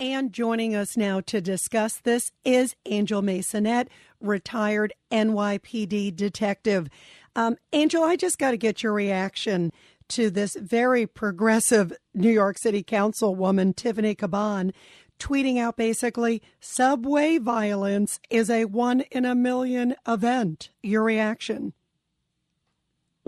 And joining us now to discuss this is Angel Masonette, retired NYPD detective. Um, Angel, I just got to get your reaction to this very progressive New York City Councilwoman, Tiffany Caban, tweeting out basically subway violence is a one in a million event. Your reaction?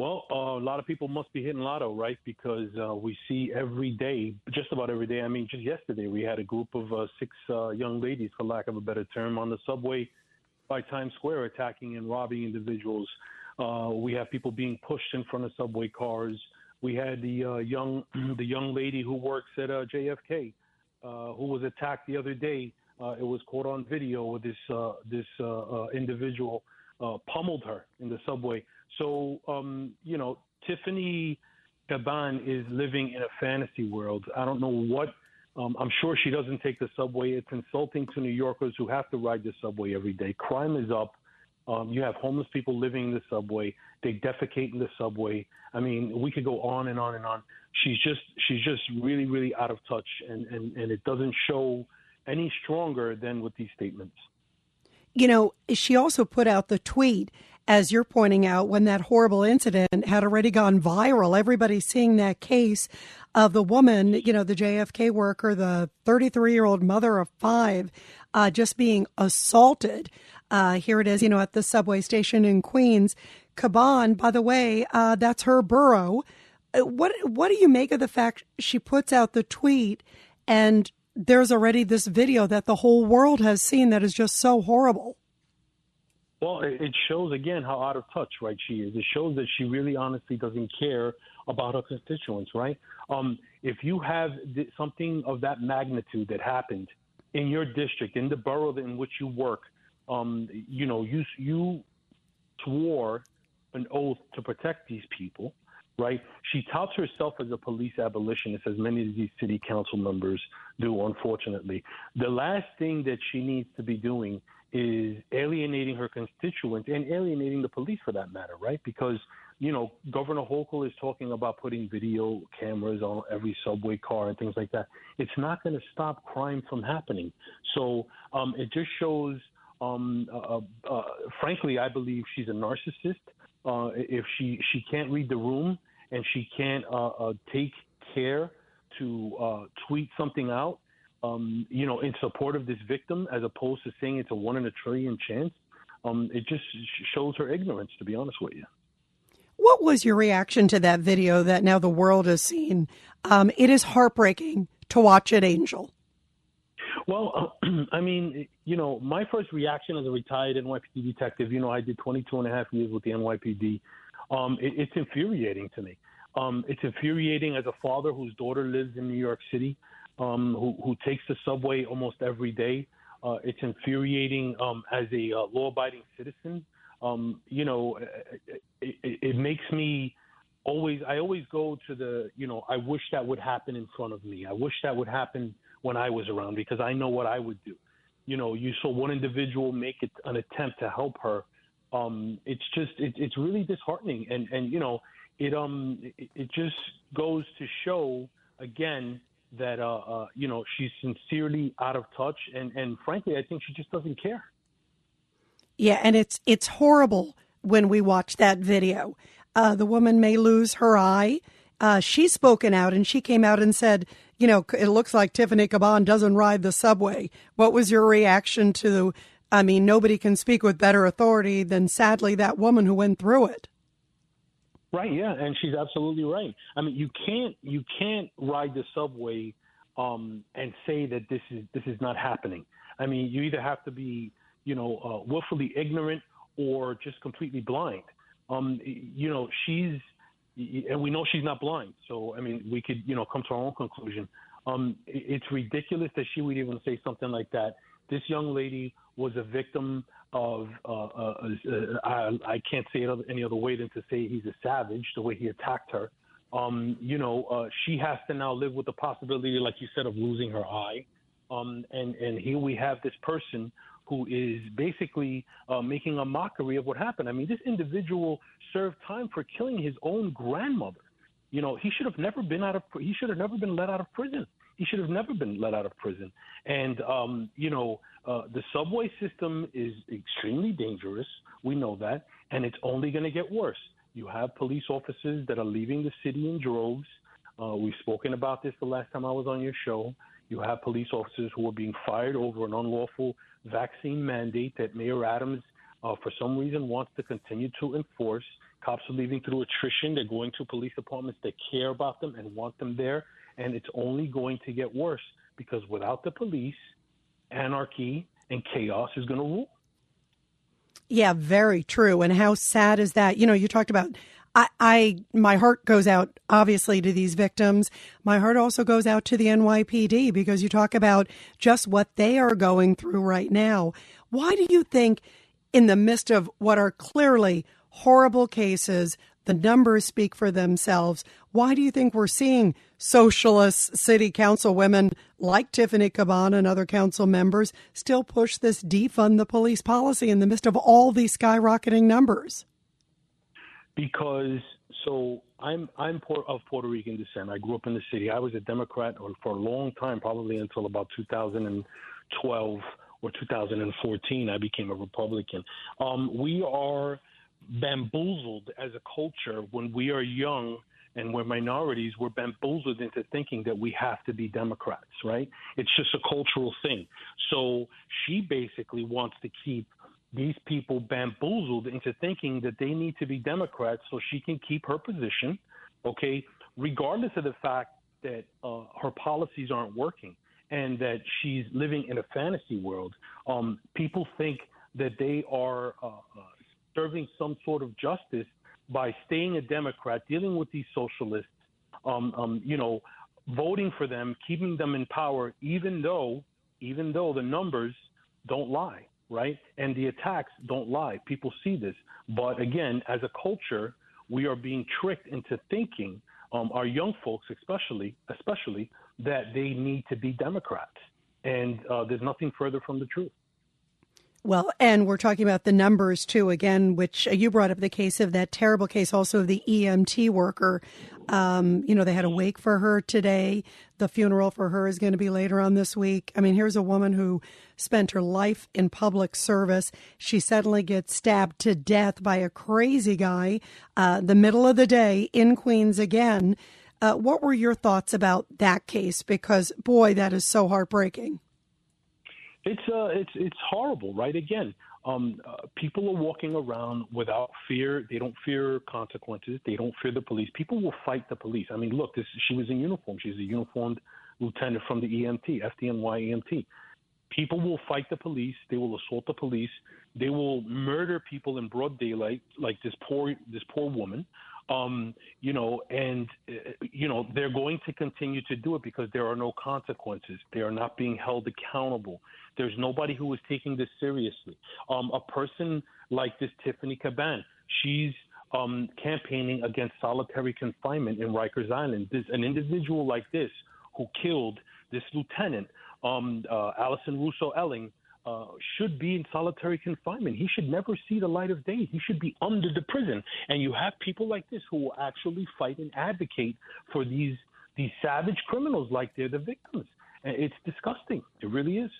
Well, uh, a lot of people must be hitting lotto, right? Because uh, we see every day, just about every day. I mean, just yesterday, we had a group of uh, six uh, young ladies, for lack of a better term, on the subway by Times Square attacking and robbing individuals. Uh, we have people being pushed in front of subway cars. We had the uh, young the young lady who works at JFK, who was attacked the other day. it was caught on video with this this individual pummeled her in the subway. So, um, you know, Tiffany Caban is living in a fantasy world. I don't know what. Um, I'm sure she doesn't take the subway. It's insulting to New Yorkers who have to ride the subway every day. Crime is up. Um, you have homeless people living in the subway. They defecate in the subway. I mean, we could go on and on and on. She's just she's just really really out of touch, and and and it doesn't show any stronger than with these statements. You know, she also put out the tweet as you're pointing out, when that horrible incident had already gone viral, everybody's seeing that case of the woman, you know, the JFK worker, the 33 year old mother of five, uh, just being assaulted. Uh, here it is, you know, at the subway station in Queens. Caban, by the way, uh, that's her borough. Uh, what what do you make of the fact she puts out the tweet and there's already this video that the whole world has seen that is just so horrible? Well, it shows again how out of touch, right? She is. It shows that she really, honestly, doesn't care about her constituents, right? Um, if you have something of that magnitude that happened in your district, in the borough in which you work, um, you know, you you swore an oath to protect these people, right? She touts herself as a police abolitionist, as many of these city council members do, unfortunately. The last thing that she needs to be doing is alienating her constituents and alienating the police for that matter, right? Because, you know, Governor Hochul is talking about putting video cameras on every subway car and things like that. It's not going to stop crime from happening. So um, it just shows, um, uh, uh, uh, frankly, I believe she's a narcissist. Uh, if she, she can't read the room and she can't uh, uh, take care to tweet something out, um, you know, in support of this victim, as opposed to saying it's a one in a trillion chance. Um, it just shows her ignorance, to be honest with you. What was your reaction to that video that now the world has seen? Um, it is heartbreaking to watch it, Angel. Well, I mean, you know, my first reaction as a retired NYPD detective, you know, I did 22 and a half years with the NYPD. Um, it, it's infuriating to me. Um, it's infuriating as a father whose daughter lives in New York City um, who, who takes the subway almost every day. Uh, it's infuriating um, as a uh, law-abiding citizen. Um, you know, it, it, it makes me always. I always go to the. You know, I wish that would happen in front of me. I wish that would happen when I was around because I know what I would do. You know, you saw one individual make it, an attempt to help her. Um, it's just it, it's really disheartening, and and you know, it um it, it just goes to show again that uh, uh, you know she's sincerely out of touch, and and frankly, I think she just doesn't care. Yeah, and it's it's horrible when we watch that video. Uh, the woman may lose her eye. Uh, she's spoken out, and she came out and said, you know, it looks like Tiffany Caban doesn't ride the subway. What was your reaction to? I mean, nobody can speak with better authority than sadly that woman who went through it. Right. Yeah, and she's absolutely right. I mean, you can't you can't ride the subway um, and say that this is this is not happening. I mean, you either have to be you know uh, willfully ignorant or just completely blind. Um, you know, she's and we know she's not blind. So I mean, we could you know come to our own conclusion. Um, it's ridiculous that she would even say something like that. This young lady was a victim of uh, uh, uh, I, I can't say it any other way than to say he's a savage the way he attacked her. Um, you know, uh, she has to now live with the possibility, like you said, of losing her eye. Um, and and here we have this person who is basically uh, making a mockery of what happened. I mean, this individual served time for killing his own grandmother. You know, he should have never been out of he should have never been let out of prison. he should have never been let out of prison. And um, you know, uh, the subway system is extremely dangerous. We know that, and it's only going to get worse. You have police officers that are leaving the city in droves. Uh, we've spoken about this the last time I was on your show. You have police officers who are being fired over an unlawful vaccine mandate that Mayor Adams, uh, for some reason, wants to continue to enforce. Cops are leaving through attrition. They're going to police departments that care about them and want them there. And it's only going to get worse because without the police, anarchy and chaos is going to rule. Yeah, very true. And how sad is that? You know, you talked about I, I, my heart goes out obviously to these victims. My heart also goes out to the NYPD because you talk about just what they are going through right now. Why do you think, in the midst of what are clearly horrible cases, the numbers speak for themselves. Why do you think we're seeing socialist city council women like Tiffany Caban and other council members still push this defund the police policy in the midst of all these skyrocketing numbers? because so I'm I'm of Puerto Rican descent. I grew up in the city. I was a Democrat for a long time, probably until about 2012 or 2014. I became a Republican. Um, we are bamboozled as a culture when we are young and we're minorities. We're bamboozled into thinking that we have to be Democrats, right? It's just a cultural thing. So she basically wants to keep these people bamboozled into thinking that they need to be Democrats so she can keep her position, okay, regardless of the fact that uh, her policies aren't working and that she's living in a fantasy world. Um, people think that they are uh, uh, serving some sort of justice by staying a Democrat, dealing with these socialists, um, um, you know, voting for them, keeping them in power, even though, even though the numbers don't lie right? And the attacks don't lie. People see this. But again, as a culture, we are being tricked into thinking, um, our young folks especially, especially, that they need to be Democrats. And uh, there's nothing further from the truth. Well, and we're talking about the numbers too, again, which uh, you brought up the case of that terrible case also of the EMT worker. Um, you know, they had a wake for her today. The funeral for her is going to be later on this week. I mean, here's a woman who spent her life in public service. She suddenly gets stabbed to death by a crazy guy, uh, the middle of the day in Queens again. Uh, what were your thoughts about that case? Because, boy, that is so heartbreaking. It's uh, it's it's horrible, right? Again, um, uh, people are walking around without fear. They don't fear consequences. They don't fear the police. People will fight the police. I mean, look, this she was in uniform. She's a uniformed lieutenant from the EMT, FDNY EMT. People will fight the police. They will assault the police. They will murder people in broad daylight, like this poor this poor woman. Um, you know, and uh, you know they're going to continue to do it because there are no consequences. They are not being held accountable. There's nobody who is taking this seriously. Um, a person like this Tiffany Caban, she's um, campaigning against solitary confinement in Rikers Island. An individual like this who killed this lieutenant, um, uh, Alison Russo Elling, uh, should be in solitary confinement. He should never see the light of day. He should be under the prison. And you have people like this who will actually fight and advocate for these these savage criminals like they're the victims. It's disgusting. It really is.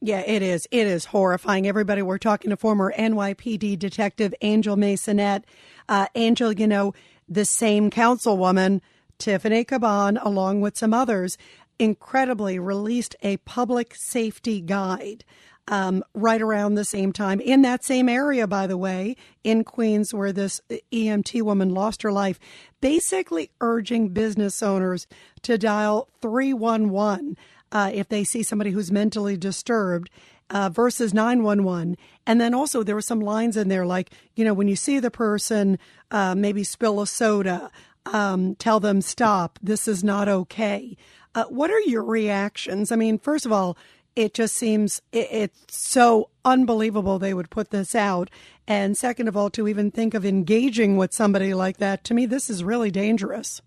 Yeah, it is. It is horrifying. Everybody, we're talking to former NYPD detective Angel Masonette. Uh, Angel, you know, the same councilwoman, Tiffany Caban, along with some others, incredibly released a public safety guide um, right around the same time in that same area, by the way, in Queens, where this EMT woman lost her life, basically urging business owners to dial 311 uh, if they see somebody who's mentally disturbed. Uh, versus 911. And then also there were some lines in there like, you know, when you see the person, uh, maybe spill a soda, um, tell them stop, this is not okay. Uh, what are your reactions? I mean, first of all, it just seems it, it's so unbelievable they would put this out. And second of all, to even think of engaging with somebody like that, to me, this is really dangerous.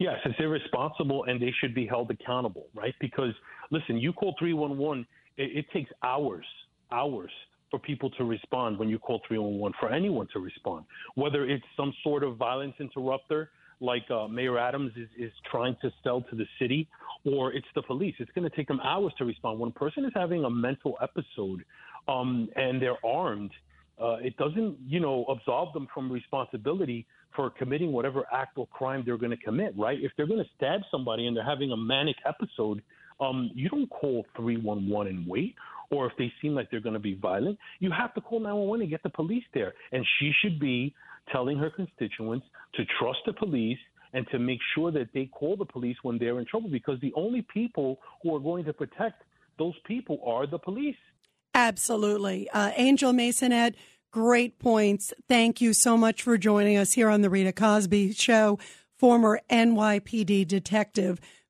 Yes, it's irresponsible and they should be held accountable, right? Because, listen, you call 311, it, it takes hours, hours for people to respond when you call 311, for anyone to respond, whether it's some sort of violence interrupter like uh, Mayor Adams is, is trying to sell to the city, or it's the police. It's going to take them hours to respond. When a person is having a mental episode um, and they're armed, uh, it doesn't, you know, absolve them from responsibility for committing whatever act or crime they're going to commit, right? If they're going to stab somebody and they're having a manic episode, um, you don't call 311 and wait. Or if they seem like they're going to be violent, you have to call 911 and get the police there. And she should be telling her constituents to trust the police and to make sure that they call the police when they're in trouble because the only people who are going to protect those people are the police. Absolutely. Uh, Angel Masonette, great points. Thank you so much for joining us here on the Rita Cosby Show, former NYPD detective.